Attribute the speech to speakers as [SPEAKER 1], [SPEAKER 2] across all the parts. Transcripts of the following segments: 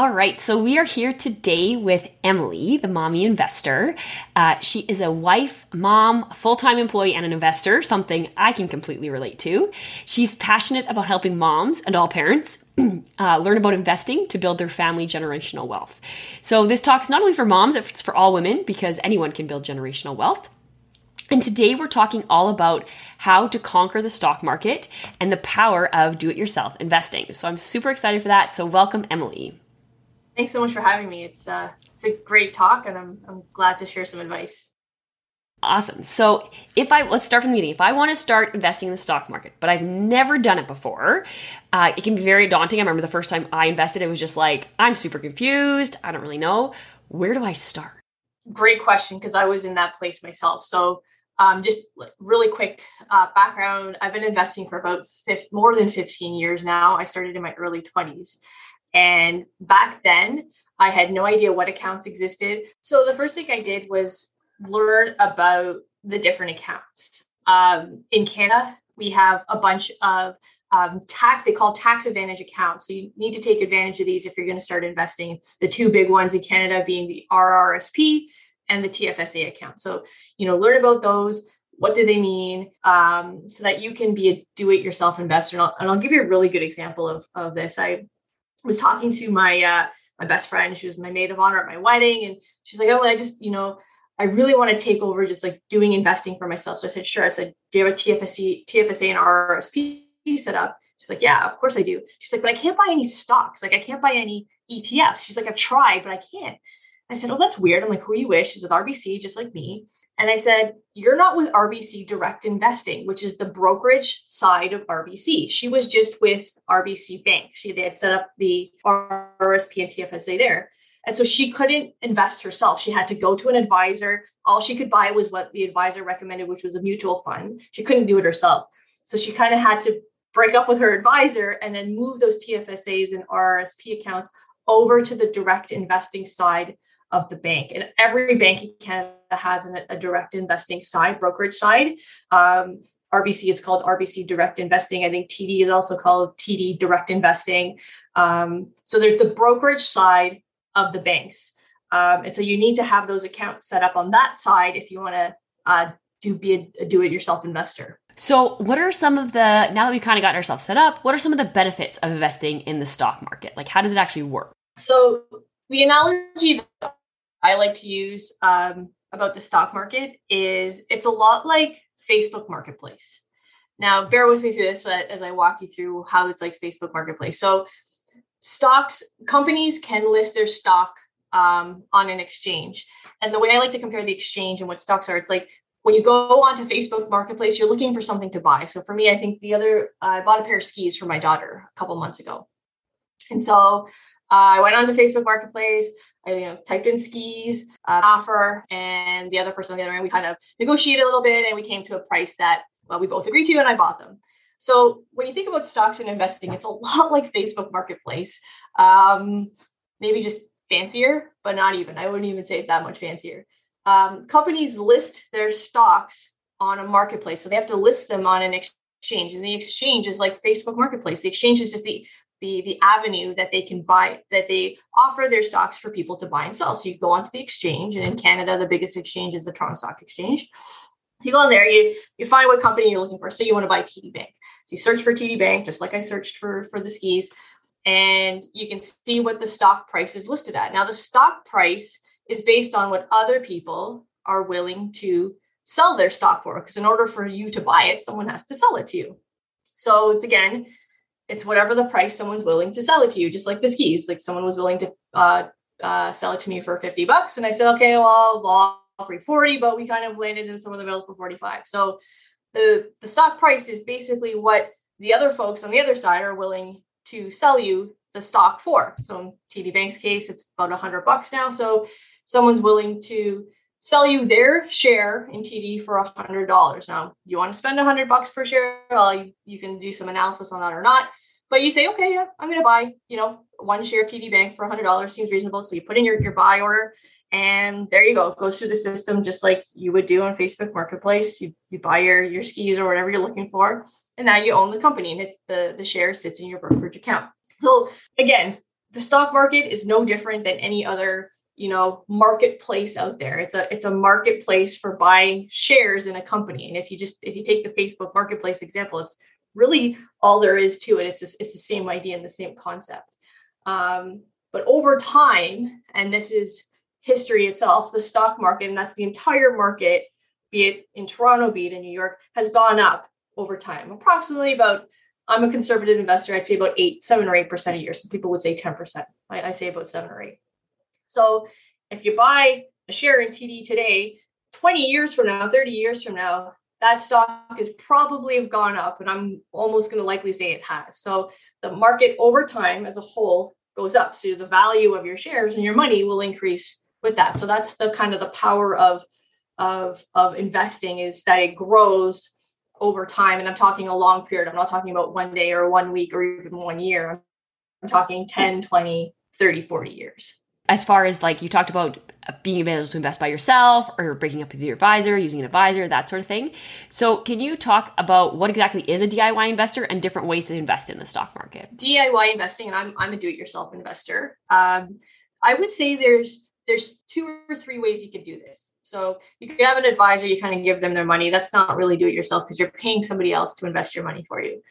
[SPEAKER 1] All right, so we are here today with Emily, the mommy investor. Uh, she is a wife, mom, full time employee, and an investor, something I can completely relate to. She's passionate about helping moms and all parents uh, learn about investing to build their family generational wealth. So, this talk's not only for moms, it's for all women because anyone can build generational wealth. And today we're talking all about how to conquer the stock market and the power of do it yourself investing. So I'm super excited for that. So welcome, Emily.
[SPEAKER 2] Thanks so much for having me. It's uh, it's a great talk, and I'm I'm glad to share some advice.
[SPEAKER 1] Awesome. So if I let's start from the beginning. If I want to start investing in the stock market, but I've never done it before, uh, it can be very daunting. I remember the first time I invested, it was just like I'm super confused. I don't really know. Where do I start?
[SPEAKER 2] Great question because I was in that place myself. So um, just really quick uh, background i've been investing for about more than 15 years now i started in my early 20s and back then, I had no idea what accounts existed. So the first thing I did was learn about the different accounts. Um, in Canada, we have a bunch of um, tax, they call tax advantage accounts. So you need to take advantage of these if you're going to start investing. The two big ones in Canada being the RRSP and the TFSA account. So, you know, learn about those. What do they mean? Um, so that you can be a do it yourself investor. And I'll, and I'll, give you a really good example of, of this. I was talking to my uh, my best friend. She was my maid of honor at my wedding, and she's like, "Oh, I just you know." I really want to take over just like doing investing for myself. So I said, sure. I said, do you have a TFSA, TFSA and RRSP set up? She's like, yeah, of course I do. She's like, but I can't buy any stocks. Like I can't buy any ETFs. She's like, I've tried, but I can't. I said, oh, that's weird. I'm like, who do you wish? She's with RBC, just like me. And I said, You're not with RBC Direct Investing, which is the brokerage side of RBC. She was just with RBC Bank. She they had set up the RSP and TFSA there. And so she couldn't invest herself. She had to go to an advisor. All she could buy was what the advisor recommended, which was a mutual fund. She couldn't do it herself. So she kind of had to break up with her advisor and then move those TFSAs and RSP accounts over to the direct investing side of the bank. And every bank in Canada has an, a direct investing side, brokerage side. Um, RBC is called RBC Direct Investing. I think TD is also called TD Direct Investing. Um, so there's the brokerage side of the banks. Um, and so you need to have those accounts set up on that side if you want to uh, do be a, a do-it-yourself investor.
[SPEAKER 1] So, what are some of the now that we've kind of gotten ourselves set up? What are some of the benefits of investing in the stock market? Like, how does it actually work?
[SPEAKER 2] So, the analogy that I like to use um, about the stock market is it's a lot like Facebook Marketplace. Now, bear with me through this as I walk you through how it's like Facebook Marketplace. So, stocks, companies can list their stock um, on an exchange. And the way I like to compare the exchange and what stocks are, it's like when you go onto Facebook Marketplace, you're looking for something to buy. So for me, I think the other, I bought a pair of skis for my daughter a couple months ago. And so I went onto Facebook Marketplace. I you know typed in skis uh, offer, and the other person on the other end. We kind of negotiated a little bit, and we came to a price that well, we both agreed to, and I bought them. So when you think about stocks and investing, it's a lot like Facebook Marketplace. Um, maybe just fancier, but not even. I wouldn't even say it's that much fancier. Um, companies list their stocks on a marketplace, so they have to list them on an exchange, and the exchange is like Facebook Marketplace. The exchange is just the the the avenue that they can buy that they offer their stocks for people to buy and sell. So you go onto the exchange, and in Canada, the biggest exchange is the Toronto Stock Exchange. You go in there, you you find what company you're looking for. So you want to buy TD Bank. So you search for TD Bank, just like I searched for for the skis, and you can see what the stock price is listed at. Now the stock price is based on what other people are willing to sell their stock for. Because in order for you to buy it, someone has to sell it to you. So it's again it's whatever the price someone's willing to sell it to you, just like the skis. Like someone was willing to uh, uh, sell it to me for 50 bucks. And I said, okay, well, I'll offer 40, but we kind of landed in some of the middle for 45. So the, the stock price is basically what the other folks on the other side are willing to sell you the stock for. So in TD Bank's case, it's about 100 bucks now. So someone's willing to sell you their share in TD for a hundred dollars. Now, do you want to spend a hundred bucks per share? Well, you, you, can do some analysis on that or not. But you say, okay, yeah, I'm going to buy, you know, one share of TD Bank for a hundred dollars seems reasonable. So you put in your, your buy order, and there you go. It goes through the system just like you would do on Facebook Marketplace. You you buy your your skis or whatever you're looking for, and now you own the company, and it's the the share sits in your brokerage account. So again, the stock market is no different than any other you know marketplace out there. It's a it's a marketplace for buying shares in a company. And if you just if you take the facebook marketplace example it's really all there is to it. It's this, it's the same idea and the same concept. Um, but over time and this is history itself the stock market and that's the entire market be it in toronto be it in new york has gone up over time. Approximately about i'm a conservative investor i'd say about 8 7 or 8% a year. Some people would say 10% I, I say about 7 or 8 so if you buy a share in TD today, 20 years from now, 30 years from now, that stock is probably have gone up, and I'm almost going to likely say it has. So the market over time as a whole goes up. So the value of your shares and your money will increase with that. So that's the kind of the power of of of investing is that it grows over time. And I'm talking a long period. I'm not talking about one day or one week or even one year. I'm talking 10, 20, 30, 40 years
[SPEAKER 1] as far as like you talked about being available to invest by yourself or breaking up with your advisor, using an advisor, that sort of thing. So, can you talk about what exactly is a DIY investor and different ways to invest in the stock market?
[SPEAKER 2] DIY investing, and I'm, I'm a do-it-yourself investor. Um, I would say there's there's two or three ways you could do this. So you could have an advisor, you kind of give them their money. That's not really do it yourself because you're paying somebody else to invest your money for you.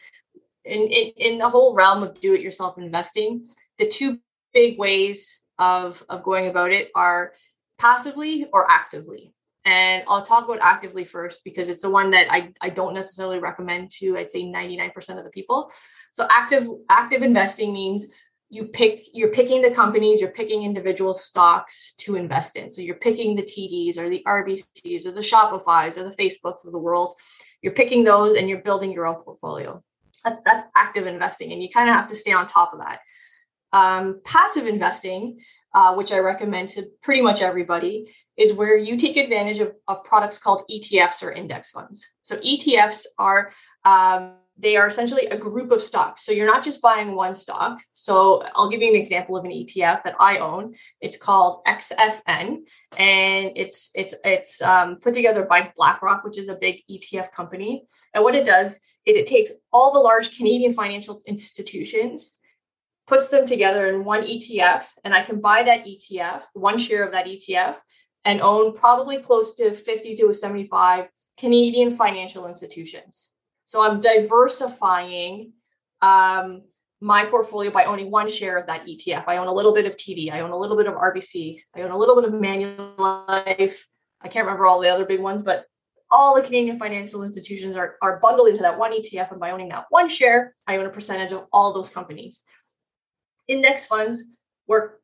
[SPEAKER 2] In, in, in the whole realm of do it yourself investing, the two big ways of, of going about it are passively or actively. And I'll talk about actively first because it's the one that I, I don't necessarily recommend to I'd say 99% of the people. So active active investing means you pick you're picking the companies, you're picking individual stocks to invest in. So you're picking the TDs or the RBCs or the Shopify's or the Facebooks of the world. You're picking those and you're building your own portfolio. That's that's active investing and you kind of have to stay on top of that. Um, passive investing, uh, which I recommend to pretty much everybody, is where you take advantage of, of products called ETFs or index funds. So ETFs are um, they are essentially a group of stocks. So you're not just buying one stock. So I'll give you an example of an ETF that I own. It's called XFN, and it's it's it's um, put together by BlackRock, which is a big ETF company. And what it does is it takes all the large Canadian financial institutions puts them together in one ETF, and I can buy that ETF, one share of that ETF, and own probably close to 50 to 75 Canadian financial institutions. So I'm diversifying um, my portfolio by owning one share of that ETF. I own a little bit of TD, I own a little bit of RBC, I own a little bit of Manulife. I can't remember all the other big ones, but all the Canadian financial institutions are, are bundled into that one ETF. And by owning that one share, I own a percentage of all those companies index funds work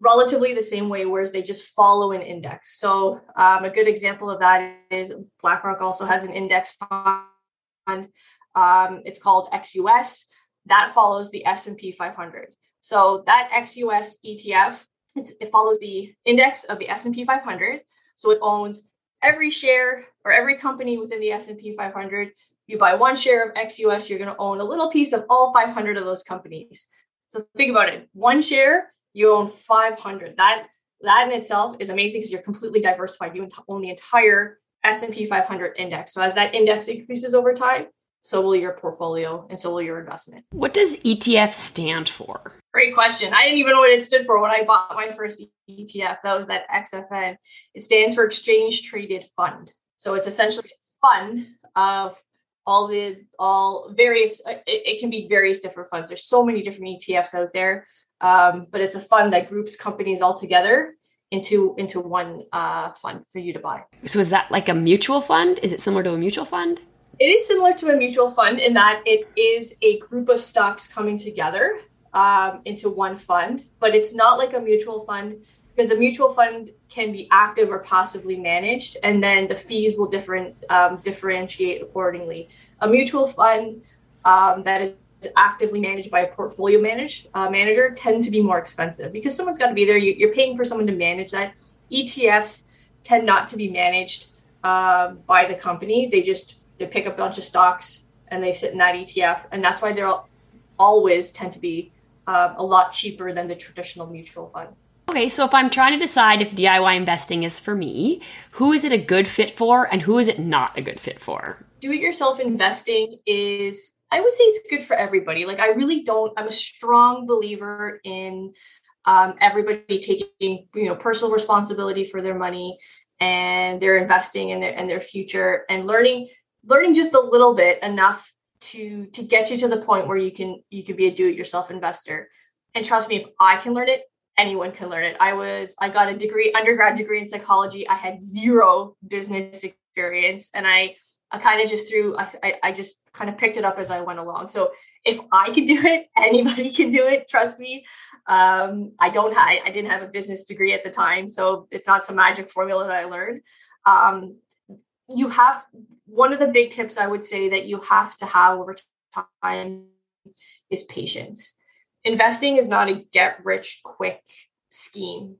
[SPEAKER 2] relatively the same way, whereas they just follow an index. So um, a good example of that is BlackRock also has an index fund. Um, it's called XUS. That follows the S&P 500. So that XUS ETF, it follows the index of the S&P 500. So it owns every share or every company within the S&P 500. You buy one share of XUS, you're going to own a little piece of all 500 of those companies. So think about it. One share, you own 500. That that in itself is amazing because you're completely diversified. You own the entire S&P 500 index. So as that index increases over time, so will your portfolio and so will your investment.
[SPEAKER 1] What does ETF stand for?
[SPEAKER 2] Great question. I didn't even know what it stood for when I bought my first ETF. That was that XFN. It stands for Exchange Traded Fund. So it's essentially a fund of all the all various uh, it, it, can be various different funds. There's so many different etfs out there um, but it's a fund that groups companies all together into into one uh, fund for you to buy.
[SPEAKER 1] So is that like a mutual fund? Is it similar to a mutual fund?
[SPEAKER 2] It is similar to a mutual fund in that it is a group of stocks coming together um, into one fund but it's not like a mutual fund because a mutual fund can be active or passively managed, and then the fees will different um, differentiate accordingly. A mutual fund um, that is actively managed by a portfolio uh, manager tend to be more expensive because someone's got to be there. You, are paying for someone to manage that. ETFs tend not to be managed uh, by the company. They just they pick a bunch of stocks and they sit in that ETF, and that's why they're always tend to be uh, a lot cheaper than the traditional mutual funds.
[SPEAKER 1] Okay, so if I'm trying to decide if DIY investing is for me, who is it a good fit for and who is it not a good fit for?
[SPEAKER 2] Do it yourself investing is I would say it's good for everybody. Like I really don't. I'm a strong believer in um, everybody taking you know personal responsibility for their money and they're investing and their in their future and learning learning just a little bit enough to to get you to the point where you can you can be a do-it-yourself investor and trust me if i can learn it anyone can learn it. I was i got a degree undergrad degree in psychology. I had zero business experience and i i kind of just threw I, I just kind of picked it up as i went along. So if i can do it anybody can do it trust me. Um, i don't have i didn't have a business degree at the time so it's not some magic formula that i learned. Um, you have one of the big tips I would say that you have to have over time is patience. Investing is not a get rich quick scheme.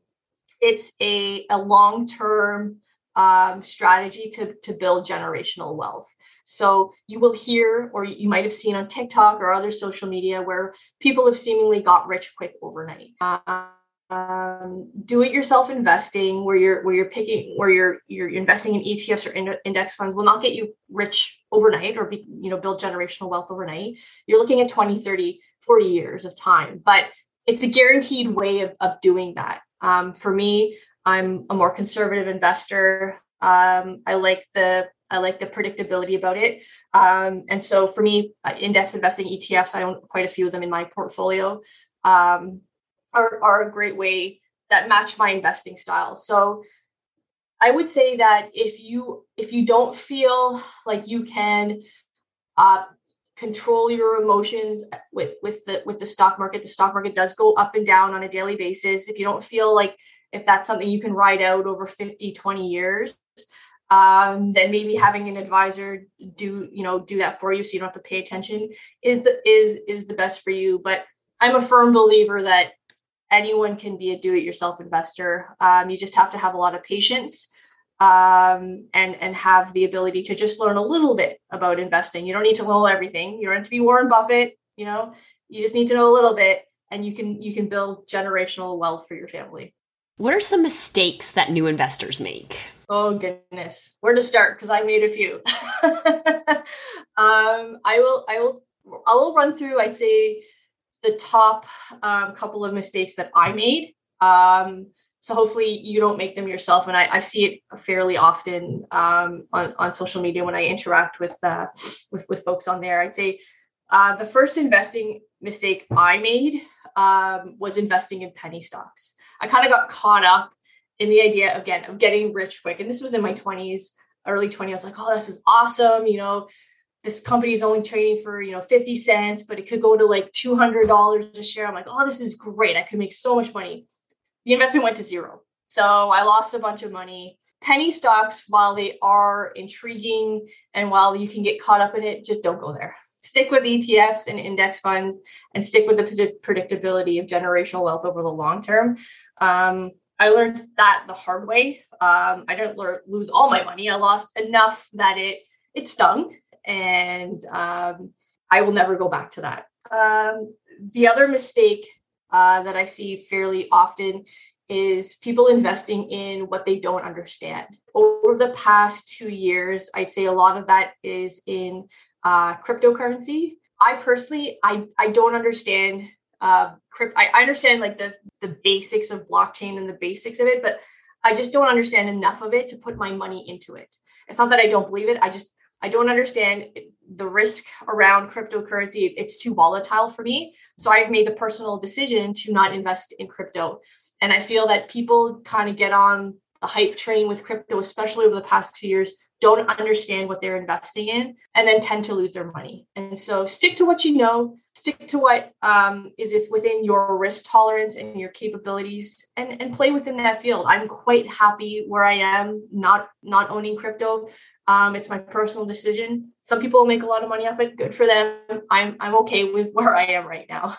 [SPEAKER 2] It's a, a long term um, strategy to, to build generational wealth. So you will hear, or you might have seen on TikTok or other social media, where people have seemingly got rich quick overnight. Uh, um, do it yourself investing where you're where you're picking where you're you're investing in ETFs or index funds will not get you rich overnight or be, you know build generational wealth overnight you're looking at 20 30 40 years of time but it's a guaranteed way of, of doing that um, for me i'm a more conservative investor um, i like the I like the predictability about it. Um, and so for me, uh, index investing ETFs, I own quite a few of them in my portfolio. Um, are, are a great way that match my investing style. So I would say that if you if you don't feel like you can uh, control your emotions with with the with the stock market, the stock market does go up and down on a daily basis. If you don't feel like if that's something you can ride out over 50, 20 years, um, then maybe having an advisor do you know do that for you so you don't have to pay attention is the is is the best for you. But I'm a firm believer that anyone can be a do-it-yourself investor. Um, you just have to have a lot of patience um, and and have the ability to just learn a little bit about investing. You don't need to know everything. You don't have to be Warren Buffett. You know, you just need to know a little bit, and you can you can build generational wealth for your family.
[SPEAKER 1] What are some mistakes that new investors make?
[SPEAKER 2] Oh goodness, where to start? Because I made a few. um, I will I will I will run through. I'd say the top um, couple of mistakes that I made. Um, so hopefully you don't make them yourself. And I, I see it fairly often um, on, on social media when I interact with, uh, with, with folks on there. I'd say uh, the first investing mistake I made um, was investing in penny stocks. I kind of got caught up in the idea again of getting rich quick. And this was in my 20s, early 20s. I was like, oh, this is awesome. You know, this company is only trading for you know 50 cents but it could go to like $200 a share. I'm like oh this is great. I could make so much money. The investment went to zero. So i lost a bunch of money. Penny stocks while they are intriguing and while you can get caught up in it just don't go there. Stick with etfs and index funds and stick with the predictability of generational wealth over the long term. Um, i learned that the hard way. Um, i didn't lose all my money. I lost enough that it it stung and um, I will never go back to that. Um, the other mistake uh, that I see fairly often is people investing in what they don't understand. Over the past two years, I'd say a lot of that is in uh, cryptocurrency. I personally, I, I don't understand uh, crypt. I, I understand like the the basics of blockchain and the basics of it, but I just don't understand enough of it to put my money into it. It's not that I don't believe it. I just I don't understand the risk around cryptocurrency. It's too volatile for me. So I've made the personal decision to not invest in crypto. And I feel that people kind of get on the hype train with crypto, especially over the past two years, don't understand what they're investing in and then tend to lose their money. And so stick to what you know, stick to what um, is within your risk tolerance and your capabilities and, and play within that field. I'm quite happy where I am, not not owning crypto. Um, it's my personal decision. Some people make a lot of money off it. Good for them. I'm I'm okay with where I am right now.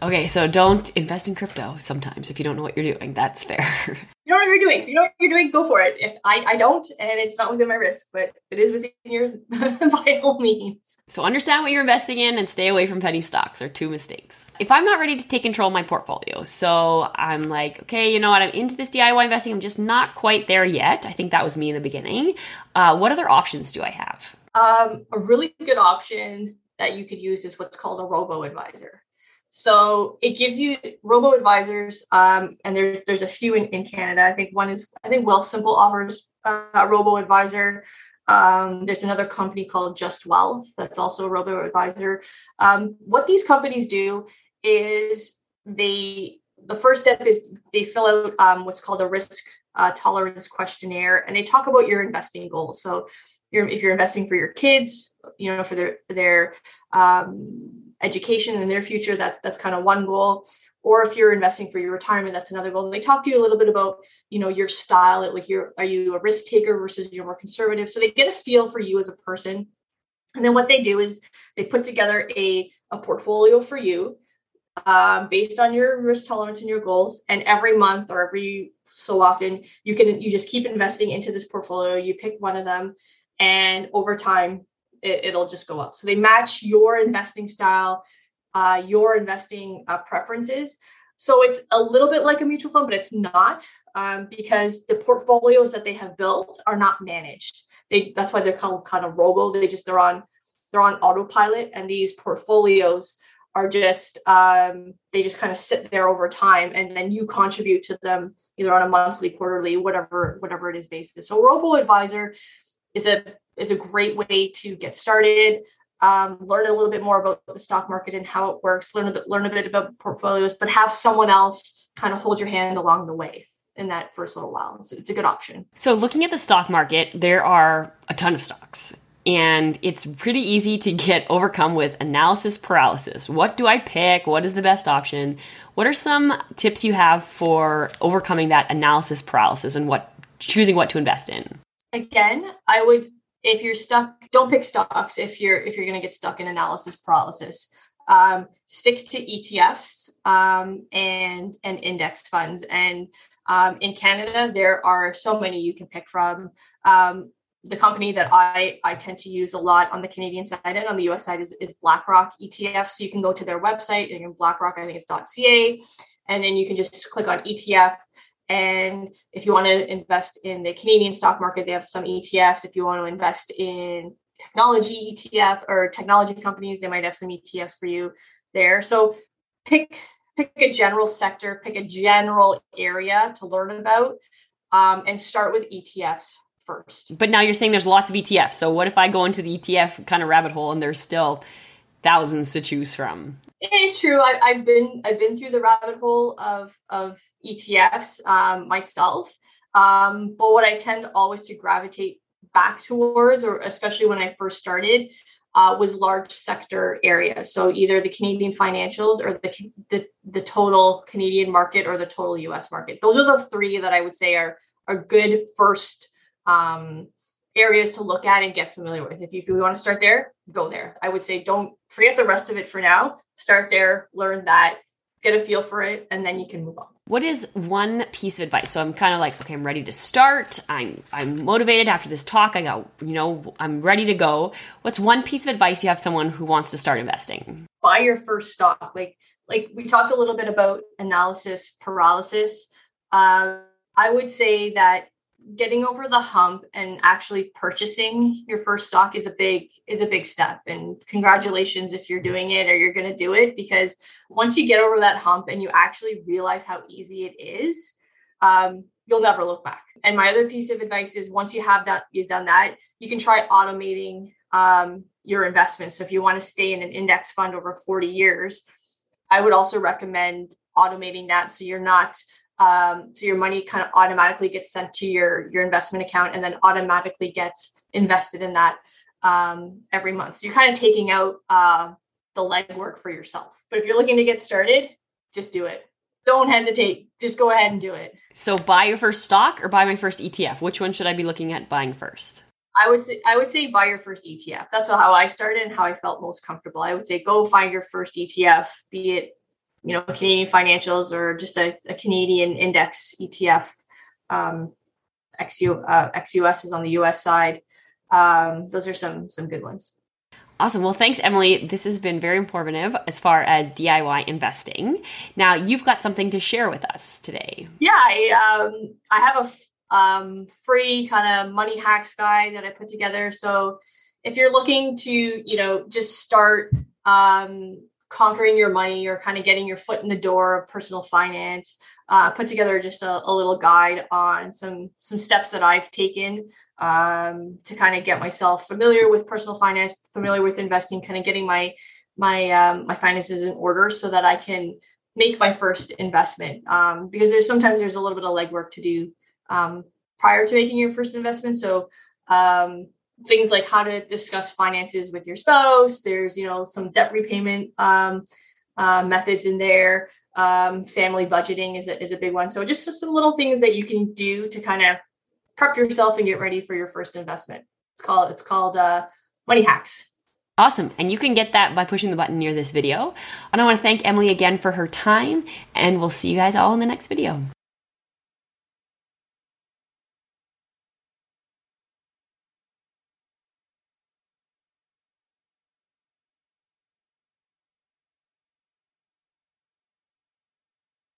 [SPEAKER 1] Okay, so don't invest in crypto sometimes if you don't know what you're doing. That's fair.
[SPEAKER 2] You know what you're doing. If you know what you're doing, go for it. If I, I don't, and it's not within my risk, but it is within yours by all means.
[SPEAKER 1] So understand what you're investing in and stay away from penny stocks are two mistakes. If I'm not ready to take control of my portfolio, so I'm like, okay, you know what, I'm into this DIY investing, I'm just not quite there yet. I think that was me in the beginning. Uh, what other options do I have?
[SPEAKER 2] Um, a really good option that you could use is what's called a robo advisor. So it gives you robo advisors, um, and there's there's a few in, in Canada. I think one is I think Wealthsimple offers uh, a robo advisor. Um, there's another company called Justwealth that's also a robo advisor. Um, what these companies do is they the first step is they fill out um, what's called a risk uh, tolerance questionnaire, and they talk about your investing goals. So, you're, if you're investing for your kids, you know, for their their um, education in their future, that's that's kind of one goal. Or if you're investing for your retirement, that's another goal. And they talk to you a little bit about, you know, your style. Like, you're are you a risk taker versus you're more conservative? So they get a feel for you as a person. And then what they do is they put together a a portfolio for you um, based on your risk tolerance and your goals. And every month or every so often, you can you just keep investing into this portfolio. You pick one of them, and over time, it, will just go up. So they match your investing style, uh, your investing uh, preferences. So it's a little bit like a mutual fund, but it's not um, because the portfolios that they have built are not managed. They that's why they're called kind of robo. They just they're on they're on autopilot, and these portfolios are just um, they just kind of sit there over time and then you contribute to them either on a monthly quarterly whatever whatever it is basis so robo advisor is a is a great way to get started um, learn a little bit more about the stock market and how it works learn a bit learn a bit about portfolios but have someone else kind of hold your hand along the way in that first little while so it's a good option
[SPEAKER 1] so looking at the stock market there are a ton of stocks and it's pretty easy to get overcome with analysis paralysis. What do I pick? What is the best option? What are some tips you have for overcoming that analysis paralysis and what choosing what to invest in?
[SPEAKER 2] Again, I would if you're stuck, don't pick stocks if you're if you're going to get stuck in analysis paralysis. Um, stick to ETFs um, and and index funds. And um, in Canada, there are so many you can pick from. Um, the company that I, I tend to use a lot on the Canadian side and on the US side is, is BlackRock ETF. So you can go to their website, you can BlackRock, I think it's .ca, and then you can just click on ETF. And if you want to invest in the Canadian stock market, they have some ETFs. If you want to invest in technology ETF or technology companies, they might have some ETFs for you there. So pick pick a general sector, pick a general area to learn about, um, and start with ETFs first.
[SPEAKER 1] But now you're saying there's lots of ETFs. So what if I go into the ETF kind of rabbit hole and there's still thousands to choose from?
[SPEAKER 2] It is true. I, have been I've been through the rabbit hole of of ETFs um, myself. Um, but what I tend always to gravitate back towards, or especially when I first started, uh, was large sector areas. So either the Canadian financials or the, the the total Canadian market or the total U.S. market. Those are the three that I would say are are good first um, areas to look at and get familiar with. If you, if you want to start there, go there. I would say don't forget the rest of it for now. Start there, learn that, get a feel for it, and then you can move on.
[SPEAKER 1] What is one piece of advice? So I'm kind of like, okay, I'm ready to start. I'm I'm motivated after this talk. I got, you know, I'm ready to go. What's one piece of advice you have someone who wants to start investing?
[SPEAKER 2] Buy your first stock. Like like we talked a little bit about analysis paralysis. Uh, I would say that getting over the hump and actually purchasing your first stock is a big is a big step. And congratulations if you're doing it or you're going to do it because once you get over that hump and you actually realize how easy it is um, you'll never look back. And my other piece of advice is once you have that you've done that you can try automating um, your investments so if you want to stay in an index fund over 40 years i would also recommend automating that so you're not um, so your money kind of automatically gets sent to your your investment account and then automatically gets invested in that um, every month. So you're kind of taking out uh, the legwork for yourself. But if you're looking to get started, just do it. Don't hesitate. Just go ahead and do it.
[SPEAKER 1] So buy your first stock or buy my first ETF. Which one should I be looking at buying first?
[SPEAKER 2] I would say I would say buy your first ETF. That's how I started and how I felt most comfortable. I would say go find your first ETF, be it you know Canadian financials or just a, a Canadian index ETF. Um, XU, uh, XUS is on the US side. Um, those are some some good ones.
[SPEAKER 1] Awesome. Well, thanks, Emily. This has been very informative as far as DIY investing. Now, you've got something to share with us today.
[SPEAKER 2] Yeah, I, um, I have a um, free kind of money hacks guide that I put together. So if you're looking to, you know, just start um, conquering your money or kind of getting your foot in the door of personal finance, uh, put together just a, a, little guide on some some steps that I've taken um, to kind of get myself familiar with personal finance, familiar with investing, kind of getting my my um, my finances in order so that I can make my first investment. Um, because there's sometimes there's a little bit of legwork to do um, prior to making your first investment. So um, things like how to discuss finances with your spouse. There's you know some debt repayment um, uh, methods in there. Um, family budgeting is a, is a big one. So just, just some little things that you can do to kind of prep yourself and get ready for your first investment. It's called it's called uh, money hacks.
[SPEAKER 1] Awesome. And you can get that by pushing the button near this video. And I want to thank Emily again for her time, and we'll see you guys all in the next video.